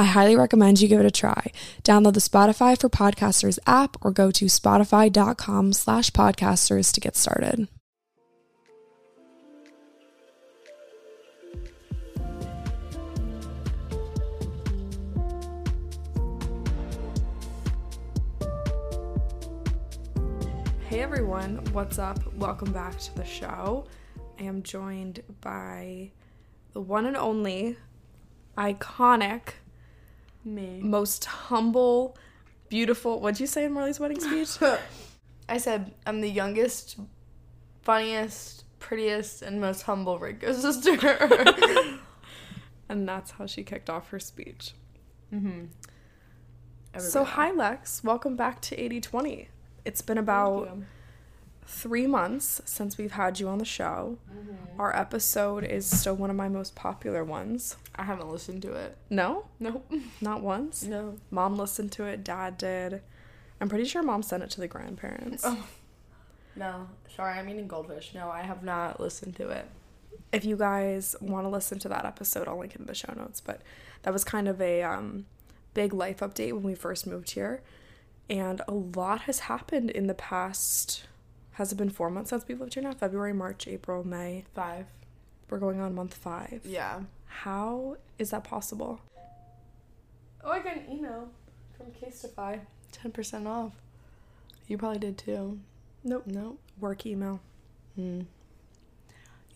I highly recommend you give it a try. Download the Spotify for Podcasters app or go to spotify.com slash podcasters to get started. Hey everyone, what's up? Welcome back to the show. I am joined by the one and only iconic me. most humble, beautiful. What'd you say in Marley's wedding speech? I said I'm the youngest, funniest, prettiest, and most humble Ringo sister. and that's how she kicked off her speech. mm-hmm. So, hi, Lex. Welcome back to 8020. It's been about three months since we've had you on the show. Mm-hmm. Our episode is still one of my most popular ones. I haven't listened to it. No? Nope. Not once? No. Mom listened to it, dad did. I'm pretty sure mom sent it to the grandparents. Oh. No. Sorry, I'm eating goldfish. No, I have not listened to it. if you guys want to listen to that episode, I'll link it in the show notes. But that was kind of a um, big life update when we first moved here. And a lot has happened in the past. Has it been four months since we've lived here now? February, March, April, May. Five. We're going on month five. Yeah. How is that possible? Oh, I got an email from Casetify. 10% off. You probably did too. Nope. Nope. Work email. Hmm.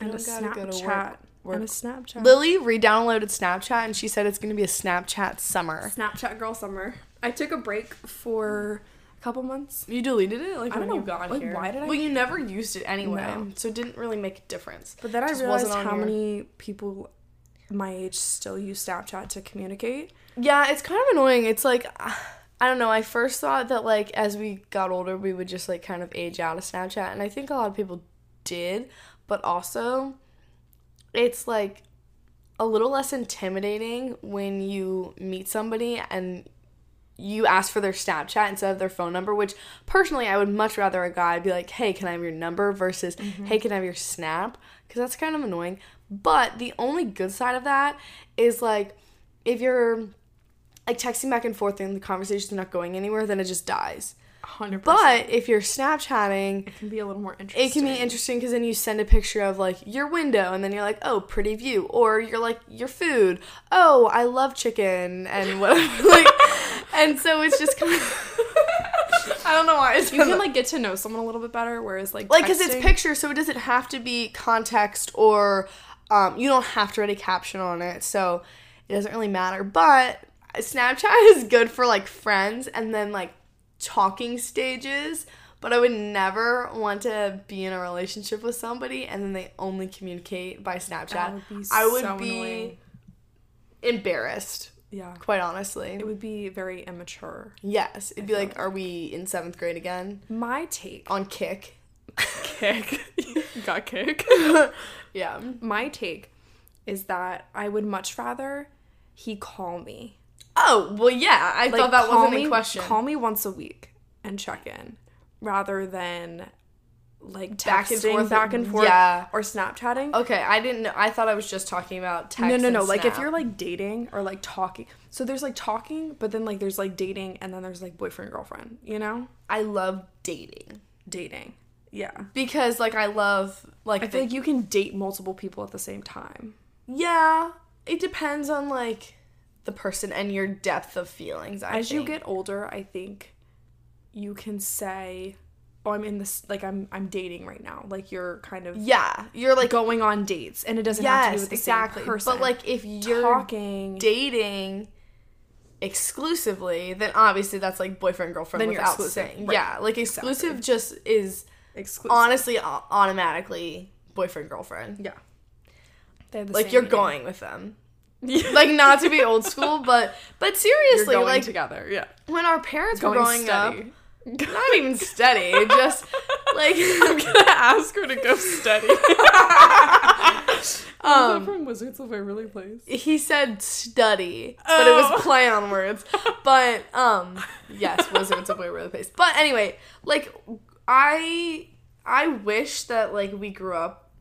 And a Snapchat. work-. And a Snapchat. Lily re-downloaded Snapchat and she said it's gonna be a Snapchat summer. Snapchat girl summer. I took a break for couple months. You deleted it like I when don't you know, got like, here. why did I- Well, you never used it anyway, No. so it didn't really make a difference. But then I realized how your- many people my age still use Snapchat to communicate. Yeah, it's kind of annoying. It's like I don't know. I first thought that like as we got older, we would just like kind of age out of Snapchat, and I think a lot of people did. But also, it's like a little less intimidating when you meet somebody and you ask for their Snapchat instead of their phone number, which personally I would much rather a guy be like, hey, can I have your number versus, mm-hmm. hey, can I have your Snap? Because that's kind of annoying. But the only good side of that is like, if you're like texting back and forth and the conversation's not going anywhere, then it just dies. 100%. But if you're Snapchatting, it can be a little more interesting. it can be interesting because then you send a picture of like your window and then you're like oh pretty view or you're like your food oh i love chicken and whatever like and so it's just kind of i don't know why it's You can like get to know someone a little bit better, whereas like like because it's picture so it doesn't have to be context or um, you don't have to write a caption on it so it doesn't really matter. But snapchat is good for like friends and then like talking stages but i would never want to be in a relationship with somebody and then they only communicate by snapchat. That would be i would so be annoying. embarrassed Yeah, quite honestly it would be very immature. yes it'd be feel like are we in seventh grade again My take on kick kick got kick. yeah My take is that I would much rather he call me. Oh, well, yeah. I Like, thought that wasn't me, a question. Call me once a week and check in, rather than like texting Back and forth. back and forth, Yeah. or Snapchatting. Okay, I didn't know. I thought I was just talking about text. no, no, no. Like if you're like dating or like talking. So there's like talking, but then like there's like dating, and then there's like boyfriend girlfriend. You know, I love dating dating. Yeah. because, like, I love like. I the- feel like you can date multiple people at the same time. yeah, it depends on like the person and your depth of feelings. I As you get older, I think you can say oh, I'm in this like I'm I'm dating right now. Like you're kind of Yeah, you're like going on dates, and it doesn't have to be yes, with the exactly. same person. But like if you're talking, dating exclusively, then obviously that's like boyfriend girlfriend Then you're without saying. right. Yeah, like exclusive just is exclusive. honestly automatically boyfriend girlfriend. yeah, the Like you're meaning. going with them. Like not to be old school, but but seriously, like together. Yeah, when our parents were going growing up, steady. Not even study, just like I'm gonna ask her to go steady. Um, from Wizards of Waverly Place? he said study, but it was Oh. play on words. But um, yes, Wizards of Waverly Place. But anyway, like I I wish that like we grew up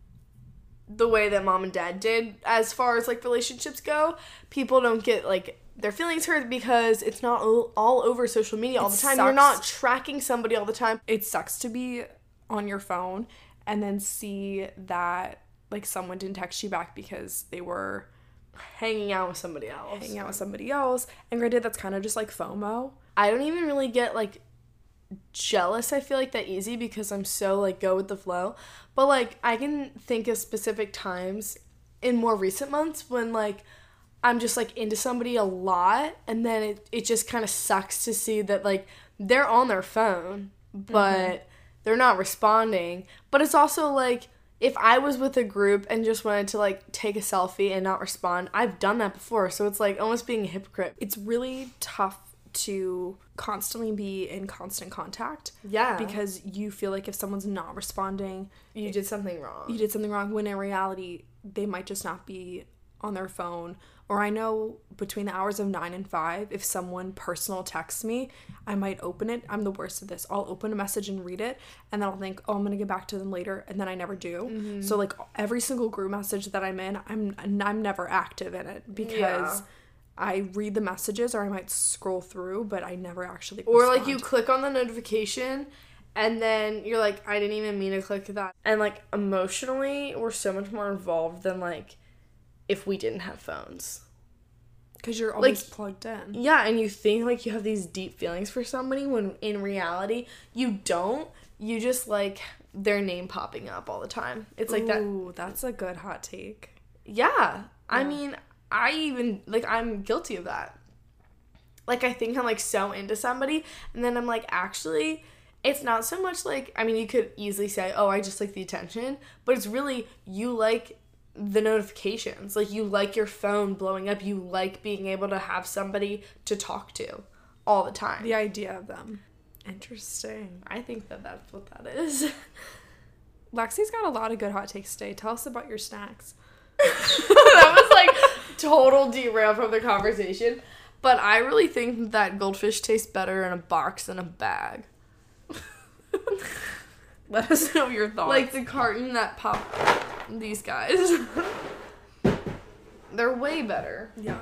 the way that mom and dad did as far as like relationships go. People don't get like their feelings hurt because it's not all, over social media all It the time. You're not tracking somebody all the time. It sucks to be on your phone and then see that like someone didn't text you back because they were Hanging out with somebody else. hanging out with somebody else. And granted, that's kind of just like FOMO. I don't even really get like jealous I feel like that easy because I'm so like go with the flow. But like I can think of specific times in more recent months when like I'm just like into somebody a lot and then it, it just kind of sucks to see that like they're on their phone but mm-hmm. they're not responding. But it's also like if I was with a group and just wanted to like take a selfie and not respond, I've done that before. So it's like almost being a hypocrite. It's really tough to constantly be in constant contact Yeah. because you feel like if someone's not responding, you did something wrong. you did something wrong when in reality they might just not be on their phone or i know between the hours of 9 and 5 if someone personal texts me i might open it. I'm the worst at this. I'll open a message and read it and then i'll think oh i'm gonna get back to them later and then i never do. Mm-hmm. So like every single group message that i'm in i'm i'm never active in it because Yeah. i read the messages or i might scroll through but i never actually Or like you click on the notification and then you're like, I didn't even mean to click that. And like emotionally, we're so much more involved than like if we didn't have phones. because you're always like- plugged in Yeah, and you think like you have these deep feelings for somebody when in reality you don't. You just like their name popping up all the time. It's like that. Ooh, that's a good hot take Yeah. I mean, I even like I'm guilty of that. Like I think I'm like so into somebody and then I'm like actually it's not so much like I mean you could easily say, "Oh, I just like the attention," but it's really you like the notifications. Like you like your phone blowing up. You like being able to have somebody to talk to all the time. the idea of them interesting I think that that's what that is. Lexi's got a lot of good hot takes today. Tell us about your snacks. that was like total derail from the conversation. But I really think that goldfish tastes better in a box than a bag. Let us know your thoughts. Like the carton that pop these guys. They're way better. yeah.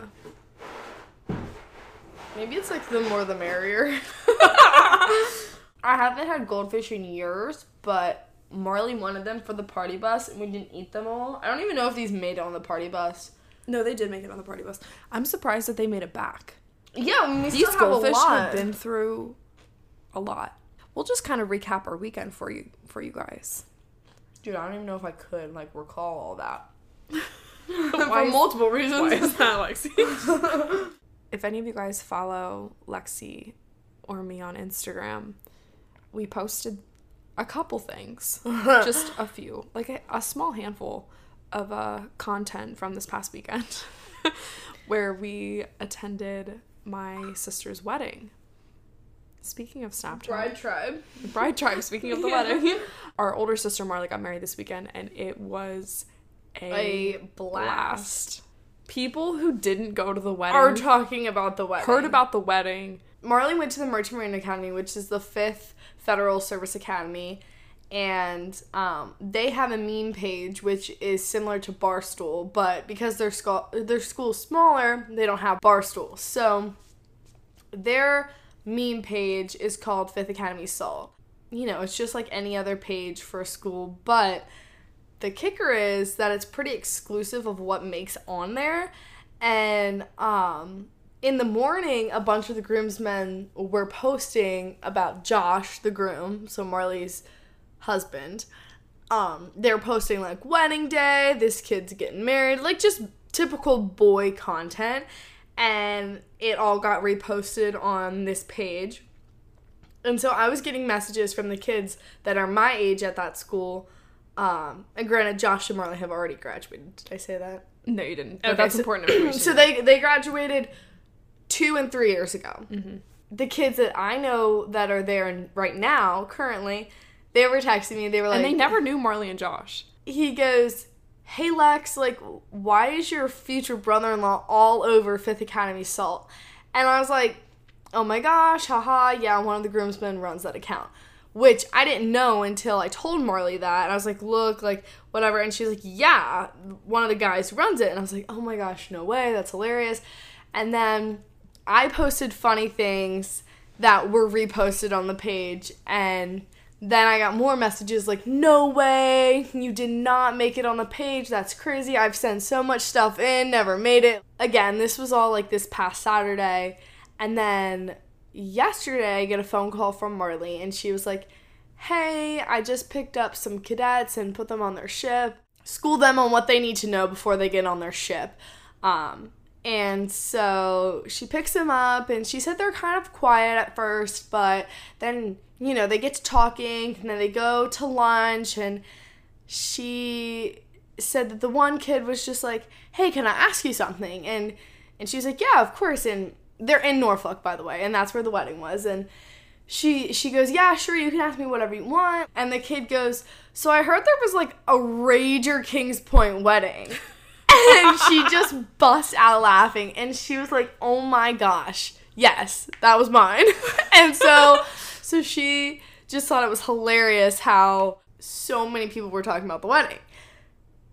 Maybe it's like the more the merrier. I haven't had goldfish in years, but Marley wanted them for the party bus and we didn't eat them all. I don't even know if these made it on the party bus. No, they did make it on the party bus. I'm surprised that they made it back. Yeah, I mean, we These still have a goldfish lot. have been through a lot. We'll just kind of recap our weekend for you for you guys. Dude, I don't even know if I could like recall all that. For is- multiple reasons. Why is that, Lexi? if any of you guys follow Lexi or me on Instagram, we posted a couple things, just a few, like a, a small handful of uh, content from this past weekend, where we attended my sister's wedding. Speaking of Snapchat, Bride tribe. bride tribe. Speaking of the Yeah. wedding, our older sister Marley got married this weekend, and it was a, A blast. blast. People who didn't go to the wedding Are talking about the wedding. heard about the wedding. Marley went to the Merchant Marine Academy, which is the fifth federal service academy, and um, they have a meme page which is similar to Barstool, but because their school their school's smaller, they don't have Barstool. So their meme page is called Fifth Academy Soul. You know, it's just like any other page for a school, but the kicker is that it's pretty exclusive of what makes on there and um in the morning, a bunch of the groomsmen were posting about Josh, the groom, so Marley's husband. Um, they were posting like wedding day, this kid's getting married, like just typical boy content. And it all got reposted on this page. And so I was getting messages from the kids that are my age at that school. Um, and granted, Josh and Marley have already graduated. Did I say that? No, you didn't. But Okay, that's so- important information. So they they graduated two and three years ago. Mm-hmm. The kids that I know that are there right now, currently, they were texting me. They were like, and they never knew Marley and Josh. he goes, "Hey Lex, like, why is your future brother-in-law all over Fifth Academy Salt?" And I was like, "Oh my gosh, haha, yeah, one of the groomsmen runs that account." Which I didn't know until I told Marley that. And I was like, "Look, like, whatever." And she's like, "Yeah, one of the guys runs it." And I was like, "Oh my gosh, no way, that's hilarious." And then I posted funny things that were reposted on the page and then I got more messages like, no way, you did not make it on the page. That's crazy. I've sent so much stuff in, never made it. Again, this was all like this past Saturday. And then yesterday, I get a phone call from Marley, and she was like, hey, I just picked up some cadets and put them on their ship. School them on what they need to know before they get on their ship. Um, and so she picks them up, and she said they're kind of quiet at first, but then, you know, they get to talking, and then they go to lunch, and she said that the one kid was just like, "Hey, can I ask you something?" And and she's like, "Yeah, of course." And they're in Norfolk, by the way, and that's where the wedding was. And she she goes, "Yeah, sure, you can ask me whatever you want." And the kid goes, "So I heard there was like a Rager Kings Point wedding." and she just bust out laughing and she was like, "Oh my gosh. Yes, that was mine." and so so she just thought it was hilarious how so many people were talking about the wedding.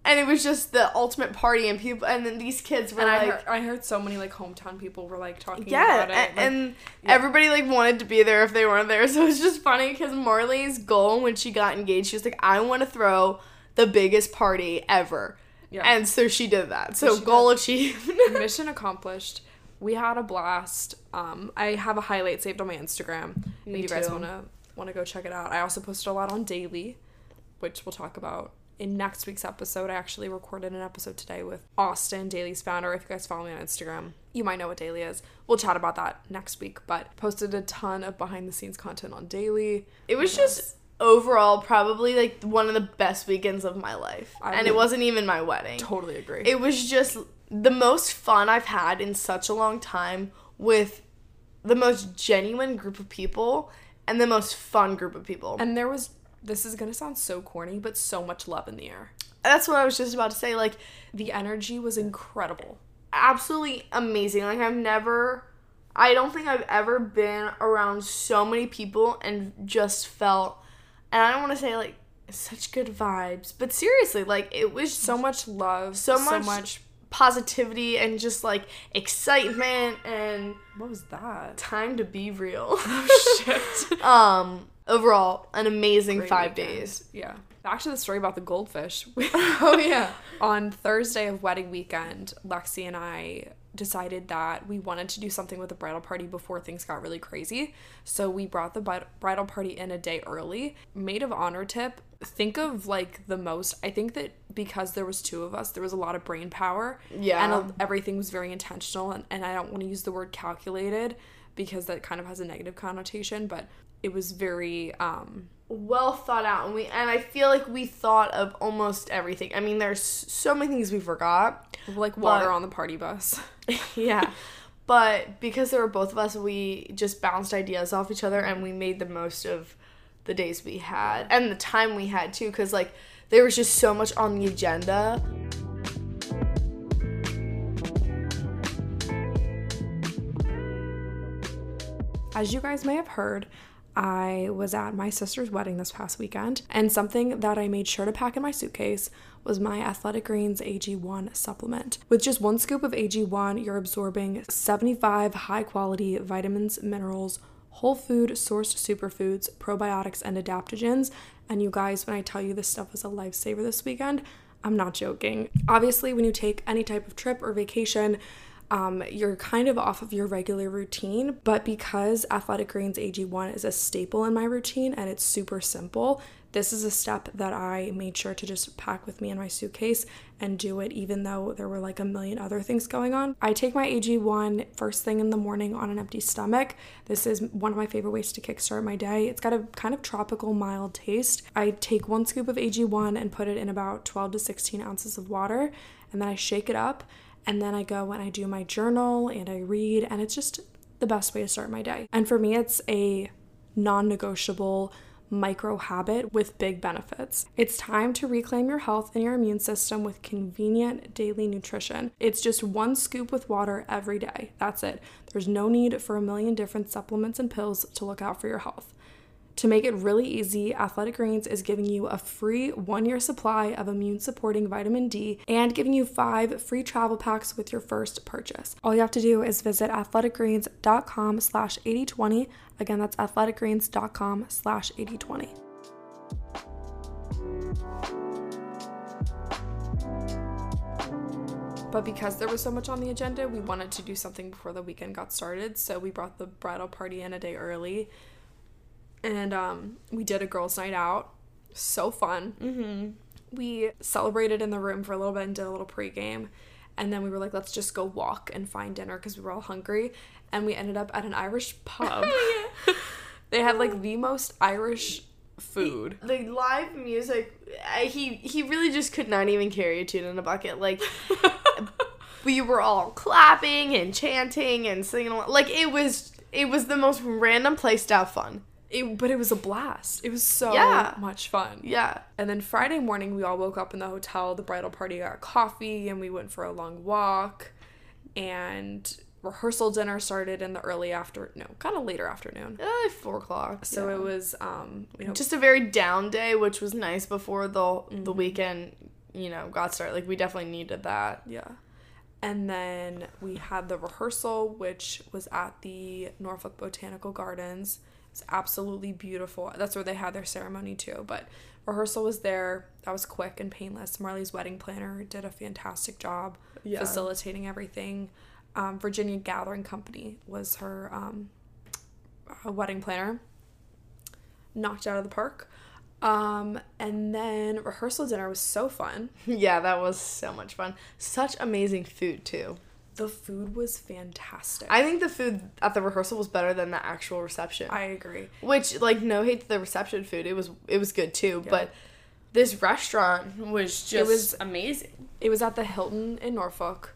And it was just the ultimate party and people and then these kids were And I like heard, I heard so many like hometown people were like talking yeah, about it. and, like- and everybody like wanted to be there if they weren't there. So it was just funny because Marley's goal when she got engaged, she was like, "I want to throw the biggest party ever," Yeah. and so she did that. So she goal achieved. mission accomplished. We had a blast. Um, I have a highlight saved on my Instagram. Me if you guys wanna wanna go check it out. I also posted a lot on Daily, which we'll talk about in next week's episode. I actually recorded an episode today with Austin, Daily's founder. If you guys follow me on Instagram, you might know what Daily is. We'll chat about that next week. But posted a ton of behind the scenes content on Daily. It was just overall probably like one of the best weekends of my life, I and it wasn't even my wedding. Totally agree. It was just the most fun I've had in such a long time with the most genuine group of people and the most fun group of people. and there was this is gonna sound so corny, but so much love in the air. That's what I was just about to say. Like, The energy was incredible. absolutely amazing. Like, I've never, I don't think I've ever been around so many people and just felt, and I don't want to say like such good vibes, but seriously, like, it was So much love, so so much, much positivity and just like excitement and What was that? time to be real. Oh Shit. um, overall, an amazing Great five weekend. days. Yeah. Back to the story about the goldfish. Oh, yeah. On Thursday of wedding weekend, Lexi and I decided that we wanted to do something with the bridal party before things got really crazy. So we brought the bridal party in a day early. Maid of honor tip think of like the most i think that because there was two of us there was a lot of brain power Yeah. and everything was very intentional and, and i don't want to use the word calculated because that kind of has a negative connotation but it was very um well thought out and we and I feel like we thought of almost everything. I mean there's so many things we forgot. like water But- on the party bus yeah. But because there were both of us, we just bounced ideas off each other and we made the most of the days we had and the time we had too cuz like there was just so much on the agenda. As you guys may have heard, I was at my sister's wedding this past weekend, and something that I made sure to pack in my suitcase was my Athletic Greens AG1 supplement. With just one scoop of AG1, you're absorbing 75 high quality vitamins, minerals, whole food sourced superfoods, probiotics, and adaptogens. And you guys, when I tell you this stuff was a lifesaver this weekend, I'm not joking. Obviously, when you take any type of trip or vacation, um, you're kind of off of your regular routine. But because Athletic Greens AG1 is a staple in my routine and it's super simple, this is a step that I made sure to just pack with me in my suitcase and do it even though there were like a million other things going on. I take my AG1 first thing in the morning on an empty stomach. This is one of my favorite ways to kickstart my day. It's got a kind of tropical mild taste. I take one scoop of AG1 and put it in about 12 to 16 ounces of water and then I shake it up and then I go and I do my journal and I read and it's just the best way to start my day. And for me it's a non-negotiable micro habit with big benefits. It's time to reclaim your health and your immune system with convenient daily nutrition. It's just one scoop with water every day. That's it. There's no need for a million different supplements and pills to look out for your health. To make it really easy, Athletic Greens is giving you a free one year supply of immune supporting vitamin D and giving you five free travel packs with your first purchase. All you have to do is visit athleticgreens.com slash 8020. Again, that's athleticgreens.com slash 8020. But because there was so much on the agenda, we wanted to do something before the weekend got started. So we brought the bridal party in a day early and um, we did a girls' night out. So fun. Mm-hmm. We celebrated in the room for a little bit and did a little pregame, and then we were like, let's just go walk and find dinner because we were all hungry. And we ended up at an Irish pub. they had like the most Irish food. The live music, I, he he really just could not even carry a tune in a bucket. Like we were all clapping and chanting and singing. Like it was it was the most random place to have fun. It, but it was a blast. It was so Yeah. much fun. Yeah. And then Friday morning, we all woke up in the hotel. The bridal party got coffee, and we went for a long walk. And rehearsal dinner started in the early after no, kind of later afternoon. Uh, like four o'clock. So yeah. it was um, you know, just a very down day, which was nice before the Mm-hmm. the weekend, you know, got started. Like we definitely needed that. yeah. And then we had the rehearsal, which was at the Norfolk Botanical Gardens. It's absolutely beautiful. That's where they had their ceremony too. But rehearsal was there. That was quick and painless. Marley's wedding planner did a fantastic job Yeah. facilitating everything. Um, Virginia Gathering Company was her um, uh, wedding planner. Knocked out of the park. Um, and then rehearsal dinner was so fun. Yeah, that was so much fun. Such amazing food too. The food was fantastic. I think the food at the rehearsal was better than the actual reception. I agree. Which, like, no hate to the reception food. It was it was good too. But this restaurant was just it was- amazing. It was at the Hilton in Norfolk,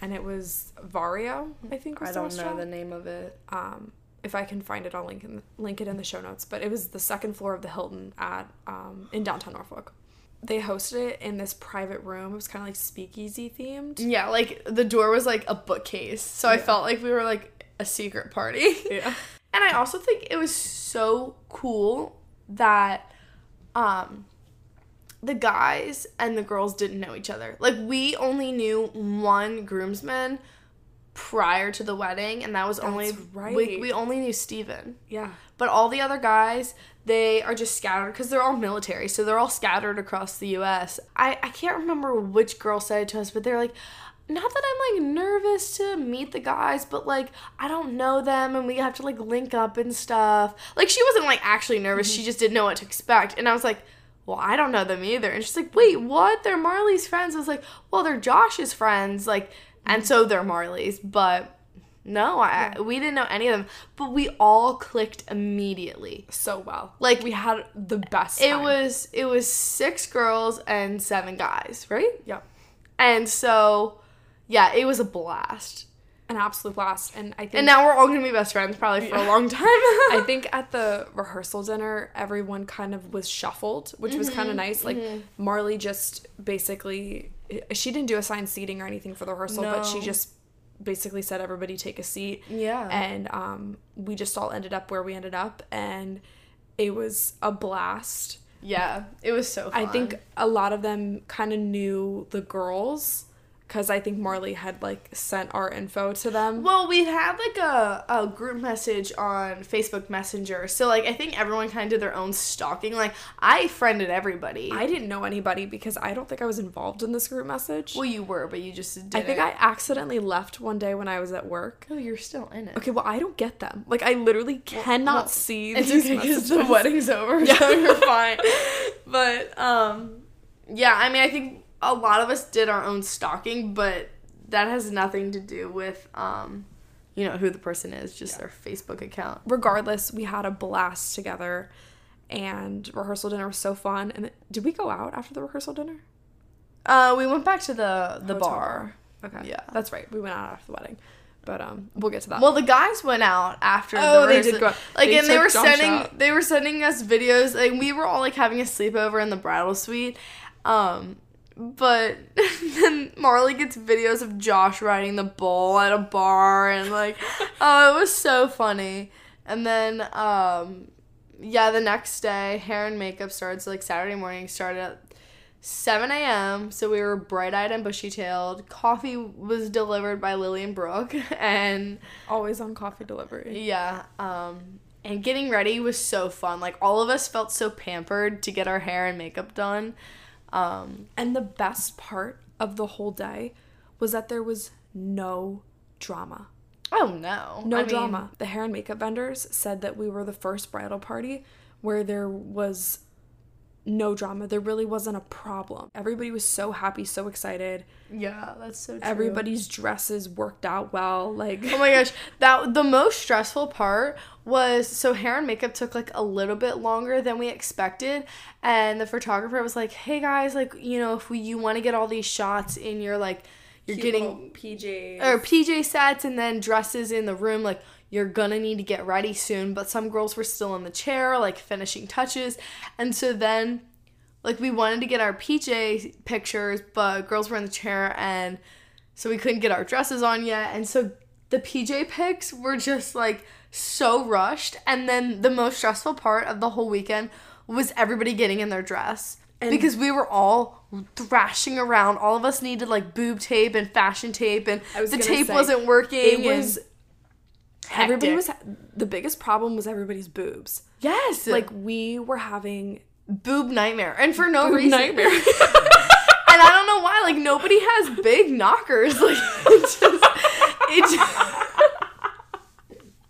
and it was Varia. I think was I don't know the name of it. Um, if I can find it, I'll link in, link it in the show notes. But it was the second floor of the Hilton at um, in downtown Norfolk. They hosted it in this private room. It was kind of like speakeasy themed. Yeah, like the door was like a bookcase, so I felt like we were like a secret party. Yeah. And I also think it was so cool that um the guys and the girls didn't know each other. Like we only knew one groomsman prior to the wedding and that was only right. we, we only knew Steven. Yeah. But all the other guys, they are just scattered because they're all military, so they're all scattered across the U.S. I I can't remember which girl said it to us, but they're like, not that I'm like nervous to meet the guys, but like I don't know them and we have to like link up and stuff. Like she wasn't like actually nervous; she mm-hmm. just didn't know what to expect. And I was like. Well, I don't know them either. And she's like, wait, what? They're Marley's friends. I was like, well, they're Josh's friends. Like, and so they're Marley's. But no, I, we didn't know any of them. But we all clicked immediately. So well. Like We had the best. it was it was six girls and seven guys, right? Yep. And so yeah, it was a blast. an absolute blast. And I think And now we're all gonna be best friends probably for a long time. I think at the rehearsal dinner, everyone kind of was shuffled, which was Mm-hmm. kind of nice. Like Marley just basically, she didn't do assigned seating or anything for the rehearsal, but she just basically said everybody take a seat. Yeah. And um, we just all ended up where we ended up, and it was a blast. yeah, it was so fun. I think a lot of them kind of knew the girls because I think Marley had like sent our info to them. Well, we had like a, a group message on Facebook Messenger. So like I think everyone kind of did their own stalking. Like I friended everybody. I didn't know anybody because I don't think I was involved in this group message. well, you were, but you just didn't. I think I accidentally left one day when I was at work. Oh, you're still in it. Okay, well I don't get them. Like I literally cannot well, see It's these okay because the wedding's over, so you're fine. But um, yeah, I mean, I think a lot of us did our own stalking, but that has nothing to do with um, you know, who the person is, just their Facebook account. Regardless, we had a blast together, and rehearsal dinner was so fun. And did we go out after the rehearsal dinner? Uh, we went back to the the Hotel bar. Okay, Yeah. that's right. We went out after the wedding, but um, we'll get to that. Well, the guys went out after. Oh, the they did go out. Like, They and they were sending. They were sending us videos. Like, we were all like having a sleepover in the bridal suite. Um, but then Marley gets videos of Josh riding the bull at a bar, and like, oh, it was so funny. And then, um, yeah, the next day, hair and makeup starts like Saturday morning started at 7 a.m. So we were bright eyed and bushy tailed. Coffee was delivered by Lily and Brooke, and always on coffee delivery. yeah, um, and getting ready was so fun. Like all of us felt so pampered to get our hair and makeup done. Um, And the best part of the whole day was that there was no drama. oh no, No I mean, drama. The hair and makeup vendors said that we were the first bridal party where there was no drama. There really wasn't a problem. Everybody was so happy, so excited. Yeah, that's so true. Everybody's dresses worked out well. Like Oh my gosh, that the most stressful part was so hair and makeup took like a little bit longer than we expected, and the photographer was like, "Hey guys, like you know, if we, you want to get all these shots in your like, you're getting PJs. or PJ sets and then dresses in the room like you're gonna need to get ready soon but some girls were still in the chair like finishing touches and so then like we wanted to get our PJ pictures but girls were in the chair and so we couldn't get our dresses on yet and so the PJ pics were just like so rushed and then the most stressful part of the whole weekend was everybody getting in their dress because we were all thrashing around. All of us needed like boob tape and fashion tape, and the tape say, wasn't working. It was and everybody was the biggest problem was everybody's boobs. yes, Like we were having boob nightmare, and for no Boob reason. nightmare. and I don't know why. Like nobody has big knockers. Like it just, it just,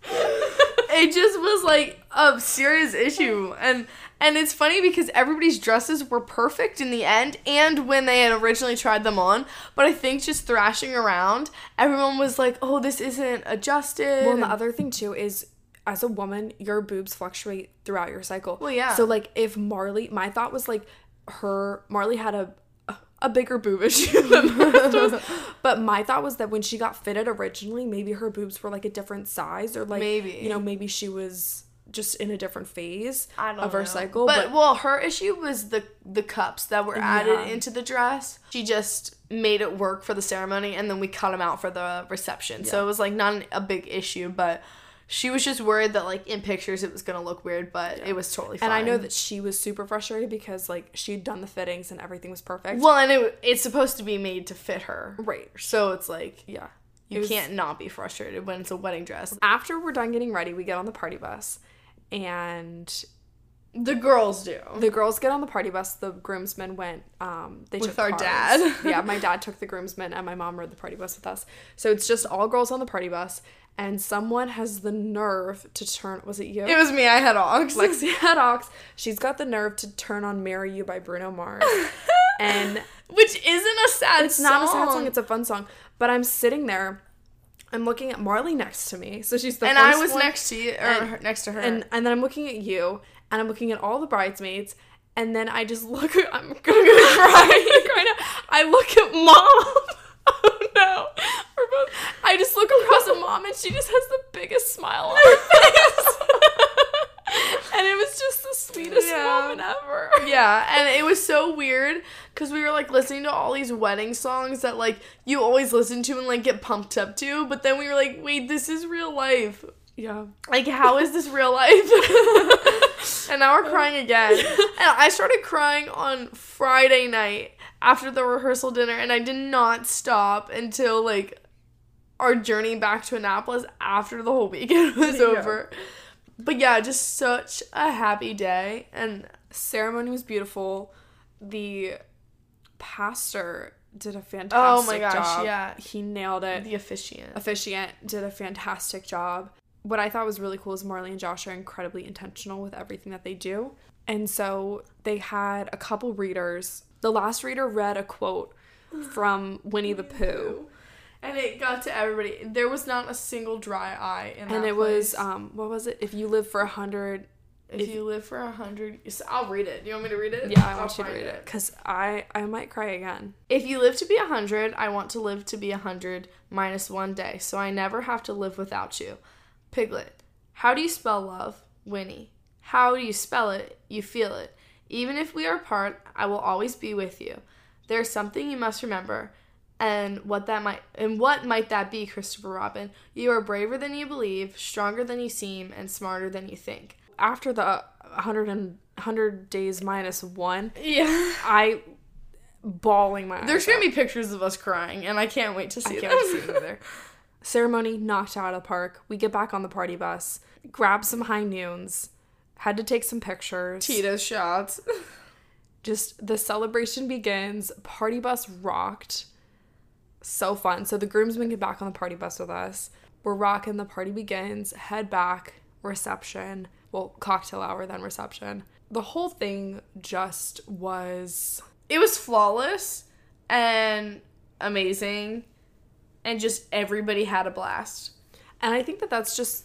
it just was like a serious issue, and and it's funny because everybody's dresses were perfect in the end, and when they had originally tried them on. But I think just thrashing around, everyone was like, "Oh, this isn't adjusted." Well, and the other thing too is as a woman, your boobs fluctuate throughout your cycle. Well, yeah. So like if Marley, my thought was like her Marley had a a bigger boob issue than the rest of us. But my thought was that when she got fitted originally, maybe her boobs were like a different size or like Maybe. you know maybe she was just in a different phase of her know. cycle. But, But, well, her issue was the the cups that were added Yeah. into the dress. She just made it work for the ceremony, and then we cut them out for the reception. So it was like not a big issue, but she was just worried that like in pictures it was gonna look weird, but it was totally fine. and I know that she was super frustrated because like she'd done the fittings and everything was perfect. well, and it, it's supposed to be made to fit her, right. so it's like Yeah. you was- can't not be frustrated when it's a wedding dress. After we're done getting ready, we get on the party bus and The girls do. the girls get on the party bus. The groomsmen went. Um, they With took our cars. dad. yeah, my dad took the groomsmen, and my mom rode the party bus with us. So it's just all girls on the party bus, and someone has the nerve to turn. Was it you? It was me. I had ox. Lexi Haddox. She's got the nerve to turn on "Marry You" by Bruno Mars, and which isn't a sad. it's not a sad song. It's a fun song. But I'm sitting there. I'm looking at Marley next to me, so she's the and I was one- next to you or and- next to her. and and then I'm looking at you, and I'm looking at all the bridesmaids, and then I just look. I'm gonna, gonna cry. Cry. I look at mom. Oh no, we're both. I just look across at mom, and she just has the biggest smile on her face. and it was just the sweetest Yeah. ever. Yeah, and it was so weird because we were like listening to all these wedding songs that like you always listen to and like get pumped up to, but then we were like, wait, this is real life. Yeah. Like, how is this real life? and now we're crying again. And I started crying on Friday night, after the rehearsal dinner, and I did not stop until like our journey back to Annapolis after the whole weekend was Yeah. over. But yeah, just such a happy day, and ceremony was beautiful. The pastor did a fantastic job. Oh my gosh, job. yeah. He nailed it. the officiant. officiant did a fantastic job. What I thought was really cool is Marley and Josh are incredibly intentional with everything that they do. And so they had a couple readers. The last reader read a quote from Winnie the Pooh. And it got to everybody. There was not a single dry eye in that And it was um what was it? If you live for a hundred if, you live for a hundred, I'll read it. Do You want me to read it? Yeah, I I'll want you to read it. Cause I I might cry again. If you live to be a hundred, I want to live to be a hundred minus one day, so I never have to live without you. Piglet. How do you spell love? Winnie. How do you spell it? You feel it. Even if we are apart, I will always be with you. There is something you must remember. And what that might and what might that be, Christopher Robin? You are braver than you believe, stronger than you seem, and smarter than you think. After the uh, 100 and 100 days minus 1, Yeah. I bawling my There's gonna out. be pictures of us crying, and I can't wait to see I them. can't see them either. Ceremony knocked out of the park. We get back on the party bus, grab some high noons, had to take some pictures. Tito's shots. Just the celebration begins. Party bus rocked. So fun. So the groomsmen get back on the party bus with us. We're rocking. The party begins. Head back. Reception. Well, cocktail hour, then reception. The whole thing just was it was flawless and amazing and just everybody had a blast And I think that that's just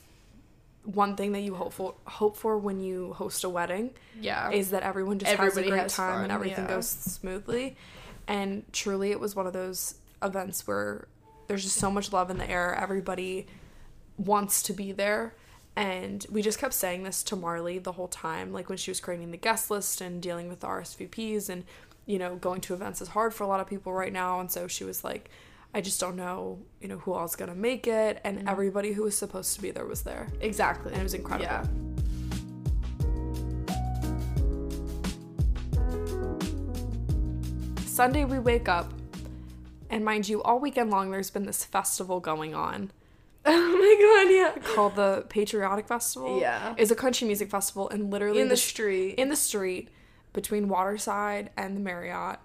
one thing that you hope for, hope for when you host a wedding yeah is that everyone just Everybody has a great has time fun, and everything yeah. goes smoothly. And truly, it was one of those events where there's just so much love in the air. Everybody wants to be there. And we just kept saying this to Marley the whole time, like when she was creating the guest list and dealing with the RSVPs and, you know, going to events is hard for a lot of people right now. And so she was like, I just don't know, you know, who all's gonna make it. And Mm-hmm. everybody who was supposed to be there was there. exactly And it was incredible. yeah Sunday we wake up, and mind you, all weekend long there's been this festival going on oh my god yeah called the Patriotic Festival. Yeah. It's a country music festival and literally in the this- street in the street between Waterside and the Marriott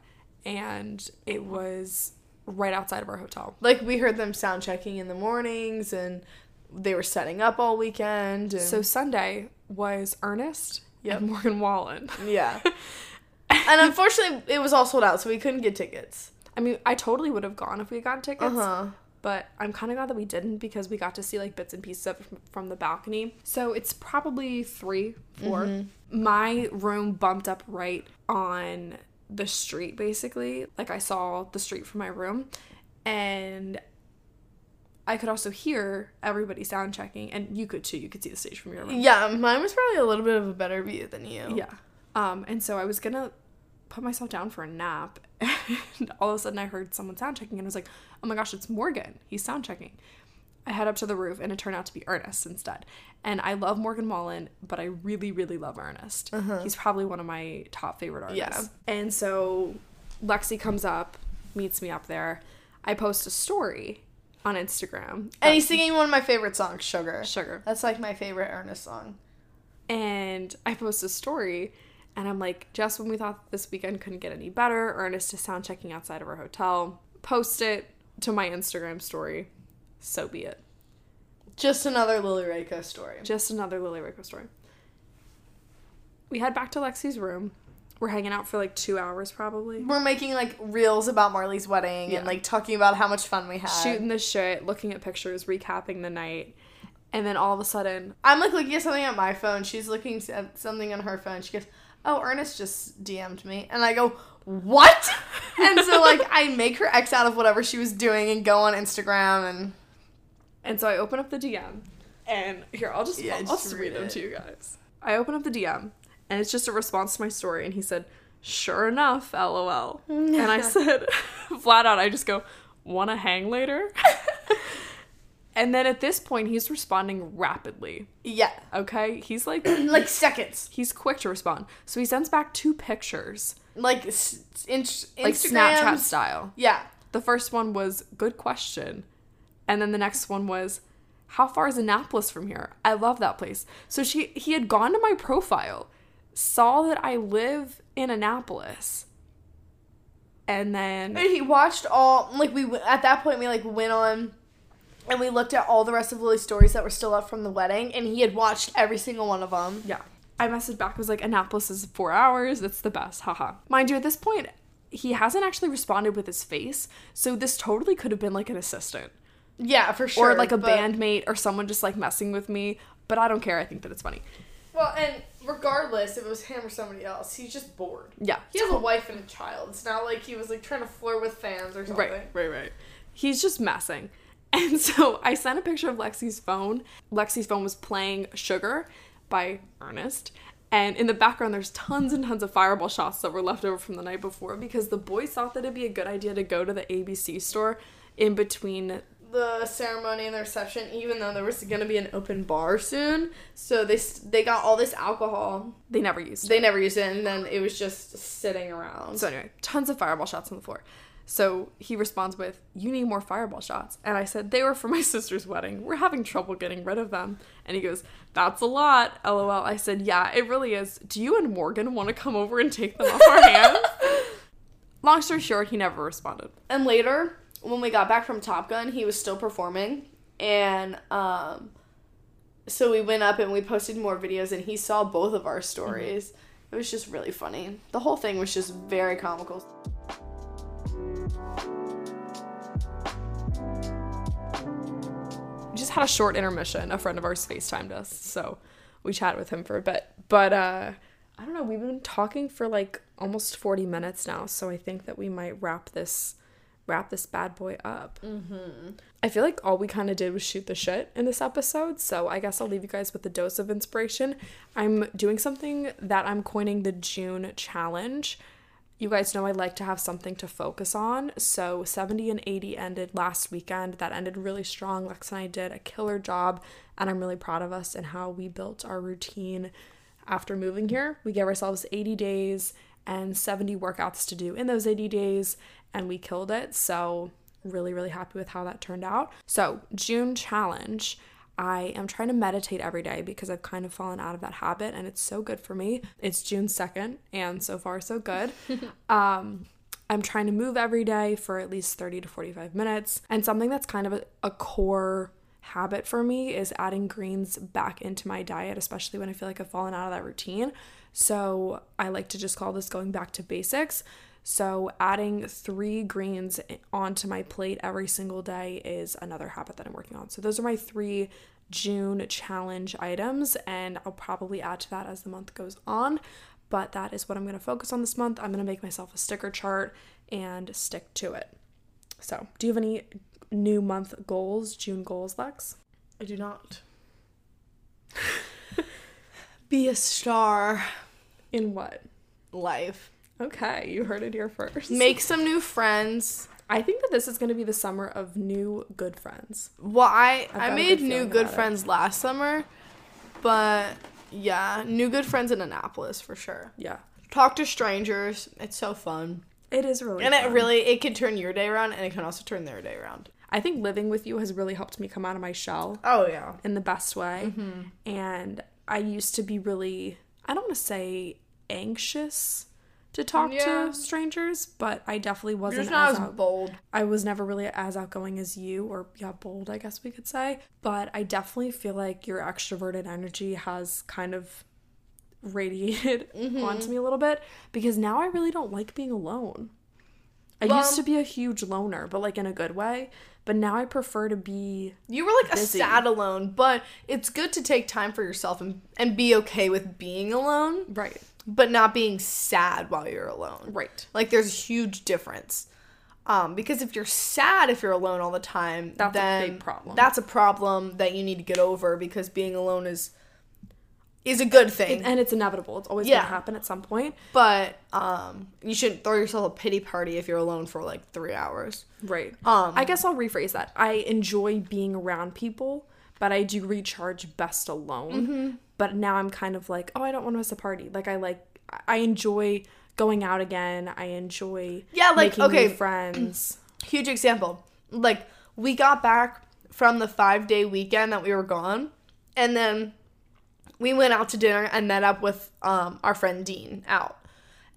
and it was right outside of our hotel. like we heard them sound checking in the mornings and they were setting up all weekend and So Sunday was Ernest Yep. and Morgan Wallen. yeah and unfortunately it was all sold out so we couldn't get tickets I mean, I totally would have gone if we had gotten tickets. uh-huh but I'm kind of glad that we didn't because we got to see like bits and pieces of from- the balcony. So it's probably three, 4 My room bumped up right on the street, basically. Like I saw the street from my room, and I could also hear everybody sound checking, and you could too. You could see the stage from your room. yeah mine was probably a little bit of a better view than you Yeah. Um, and so I was gonna put myself down for a nap, and all of a sudden I heard someone sound checking, and I was like, "Oh my gosh, it's Morgan! He's sound checking." I head up to the roof, and it turned out to be Ernest instead. And I love Morgan Wallen, but I really, really love Ernest. Uh-huh. He's probably one of my top favorite artists. Yeah. And so Lexi comes up, meets me up there. I post a story on Instagram. and uh, he's singing one of my favorite songs sugar Sugar. that's like my favorite ernest song and I post a story and I'm like, just when we thought this weekend couldn't get any better, Ernest is sound checking outside of our hotel. Post it to my Instagram story. So be it. just another lily Rakow story Just another Lily Rakow story. We head back to Lexi's room. We're hanging out for like two hours probably. we're making like reels about Marley's wedding Yeah. and like talking about how much fun we had. Shooting the shit, looking at pictures, recapping the night. And then all of a sudden, I'm like looking at something on my phone. She's looking at something on her phone. She goes, "Oh, Ernest just DM'd me," and I go, "What?" and so like I make her X out of whatever she was doing and go on Instagram and And so I open up the DM, and here I'll just Yeah, I'll, just just read read them it. to you guys. I open up the DM, and it's just a response to my story, and he said, "Sure enough, lol." and I said, flat out, I just go, "Wanna hang later?" And then at this point, he's responding rapidly. yeah, Okay, he's like, like seconds. he's quick to respond. So he sends back two pictures like s- in- like Snapchat style. Yeah. The first one was good question. And then the next one was how far is Annapolis from here? I love that place. So she he had gone to my profile, saw that I live in Annapolis. And then And he watched all like we at that point we like went on and we looked at all the rest of Lily's stories that were still up from the wedding and he had watched every single one of them. yeah. I messaged back was like Annapolis is 4 hours. It's the best. Haha. Mind you at this point he hasn't actually responded with his face. So this totally could have been like an assistant Yeah, for sure. or like a but- bandmate or someone just like messing with me, but I don't care. I think that it's funny. Well, and regardless if it was him or somebody else, he's just bored. Yeah. He has a wife and a child. It's not like he was like trying to flirt with fans or something. Right, right, right. He's just messing. And so I sent a picture of Lexie's phone. Lexie's phone was playing Sugar by Ernest. And in the background, there's tons and tons of fireball shots that were left over from the night before because the boys thought that it'd be a good idea to go to the ABC store in between. The ceremony and the reception, even though there was going to be an open bar soon, so they they got all this alcohol. They never used it. They never used it, and then it was just sitting around. So anyway, tons of fireball shots on the floor. So he responds with, "You need more fireball shots." And I said, "They were for my sister's wedding. We're having trouble getting rid of them." And he goes, "That's a lot." LOL. I said, "Yeah, it really is. Do you and Morgan want to come over and take them off our hands?" Long story short, he never responded. And later, when we got back from Top Gun, he was still performing, and um, so we went up and we posted more videos, and he saw both of our stories. It was just really funny. The whole thing was just very comical. Just had a short intermission. A friend of ours FaceTimed us, so we chatted with him for a bit. But uh I don't know, we've been talking for like almost 40 minutes now, so I think that we might wrap this wrap this bad boy up. Mm-hmm. I feel like all we kind of did was shoot the shit in this episode, so I guess I'll leave you guys with a dose of inspiration. I'm doing something that I'm coining the June challenge. You guys know I like to have something to focus on. So 70 and 80 ended last weekend. That ended really strong. Lex and I did a killer job, and I'm really proud of us and how we built our routine after moving here. We gave ourselves 80 days and 70 workouts to do in those 80 days, and we killed it. So, really, really happy with how that turned out. So, June challenge. I am trying to meditate every day because I've kind of fallen out of that habit and it's so good for me. It's June 2nd and so far so good. um I'm trying to move every day for at least 30 to 45 minutes. And something that's kind of a, a core habit for me is adding greens back into my diet, especially when I feel like I've fallen out of that routine. So I like to just call this going back to basics. So adding three greens onto my plate every single day is another habit that I'm working on. So those are my three June challenge items, and I'll probably add to that as the month goes on. But that is what I'm going to focus on this month. I'm going to make myself a sticker chart and stick to it. So, do you have any new month goals, June goals, Lex? I do not. Be a star. In what? Life. Okay, you heard it here first. Make some new friends. I think that this is going to be the summer of new good friends. Well, I I made good new good about it. friends last summer, but yeah, new good friends in Annapolis for sure. Yeah. Talk to strangers. It's so fun. It is really And it really it can turn your day around and it can also turn their day around. I think living with you has really helped me come out of my shell Oh yeah. in the best way. Mm-hmm. And I used to be really, I don't want to say anxious to talk Yeah. to strangers, but I definitely You're wasn't just not as, as out- bold. I was never really as outgoing as you, or yeah, bold, I guess we could say. But I definitely feel like your extroverted energy has kind of radiated Mm-hmm. onto me a little bit because now I really don't like being alone. I Well- used to be a huge loner, but like in a good way. But now I prefer to be You were like Busy. a sad alone, but it's good to take time for yourself and, and be okay with being alone, right, but not being sad while you're alone. right. Like there's a huge difference. Um, because if you're sad if you're alone all the time, That's a big problem. That's a problem that you need to get over because being alone is is a good thing. And it's inevitable. It's always Yeah. gonna happen at some point. but um, you shouldn't throw yourself a pity party if you're alone for like three hours. Right. Um, I guess I'll rephrase that. I enjoy being around people, but I do recharge best alone. Mm-hmm. But now I'm kind of like, oh, I don't want to miss a party. Like I like I enjoy going out again. I enjoy Yeah, like, making okay. new friends. huge example. Like we got back from the five day weekend that we were gone, and then we went out to dinner and met up with um, our friend Dean out.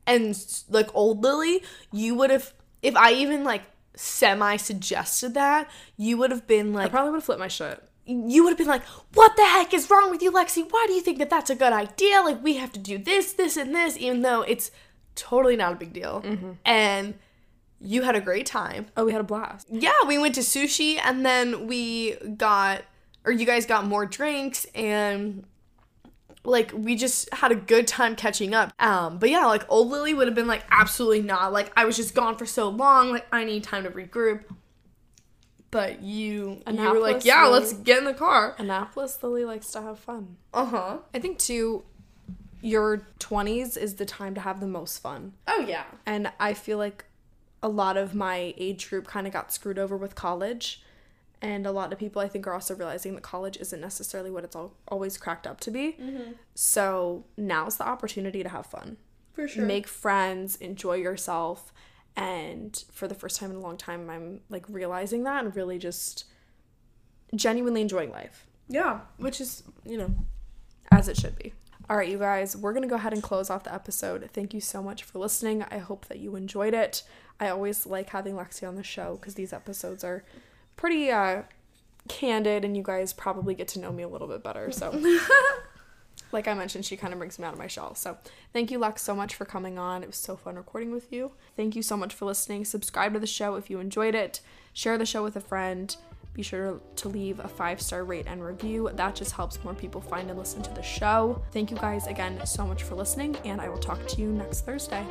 And like old Lily, you would have if I even like semi suggested that, you would have been like, I probably would have flipped my shit. you would have been like, "What the heck is wrong with you, Lexie? Why do you think that that's a good idea? Like, we have to do this, this, and this, even though it's totally not a big deal." And you had a great time. Oh, we had a blast. Yeah, we went to sushi, and then we got, or you guys got more drinks, and like we just had a good time catching up. Um, but yeah, like old Lily would have been like, absolutely not. Like I was just gone for so long. Like I need time to regroup. But you, you were like, yeah, Lily- let's get in the car. Annapolis Lily likes to have fun. Uh huh. I think too, your twenties is the time to have the most fun. Oh yeah. And I feel like a lot of my age group kind of got screwed over with college. And a lot of people, I think, are also realizing that college isn't necessarily what it's all, always cracked up to be. Mm-hmm. So now's the opportunity to have fun. For sure. Make friends, enjoy yourself. And for the first time in a long time, I'm like realizing that and really just genuinely enjoying life yeah, which is you know as it should be. All right, you guys, we're going to go ahead and close off the episode. Thank you so much for listening. I hope that you enjoyed it. I always like having Lexie on the show because these episodes are pretty uh, candid and you guys probably get to know me a little bit better. So, like I mentioned, she kind of brings me out of my shell. So, thank you, Lex, so much for coming on. It was so fun recording with you. Thank you so much for listening. Subscribe to the show if you enjoyed it, share the show with a friend. Be sure to leave a five star rate and review. That just helps more people find and listen to the show. Thank you guys again so much for listening, and I will talk to you next Thursday.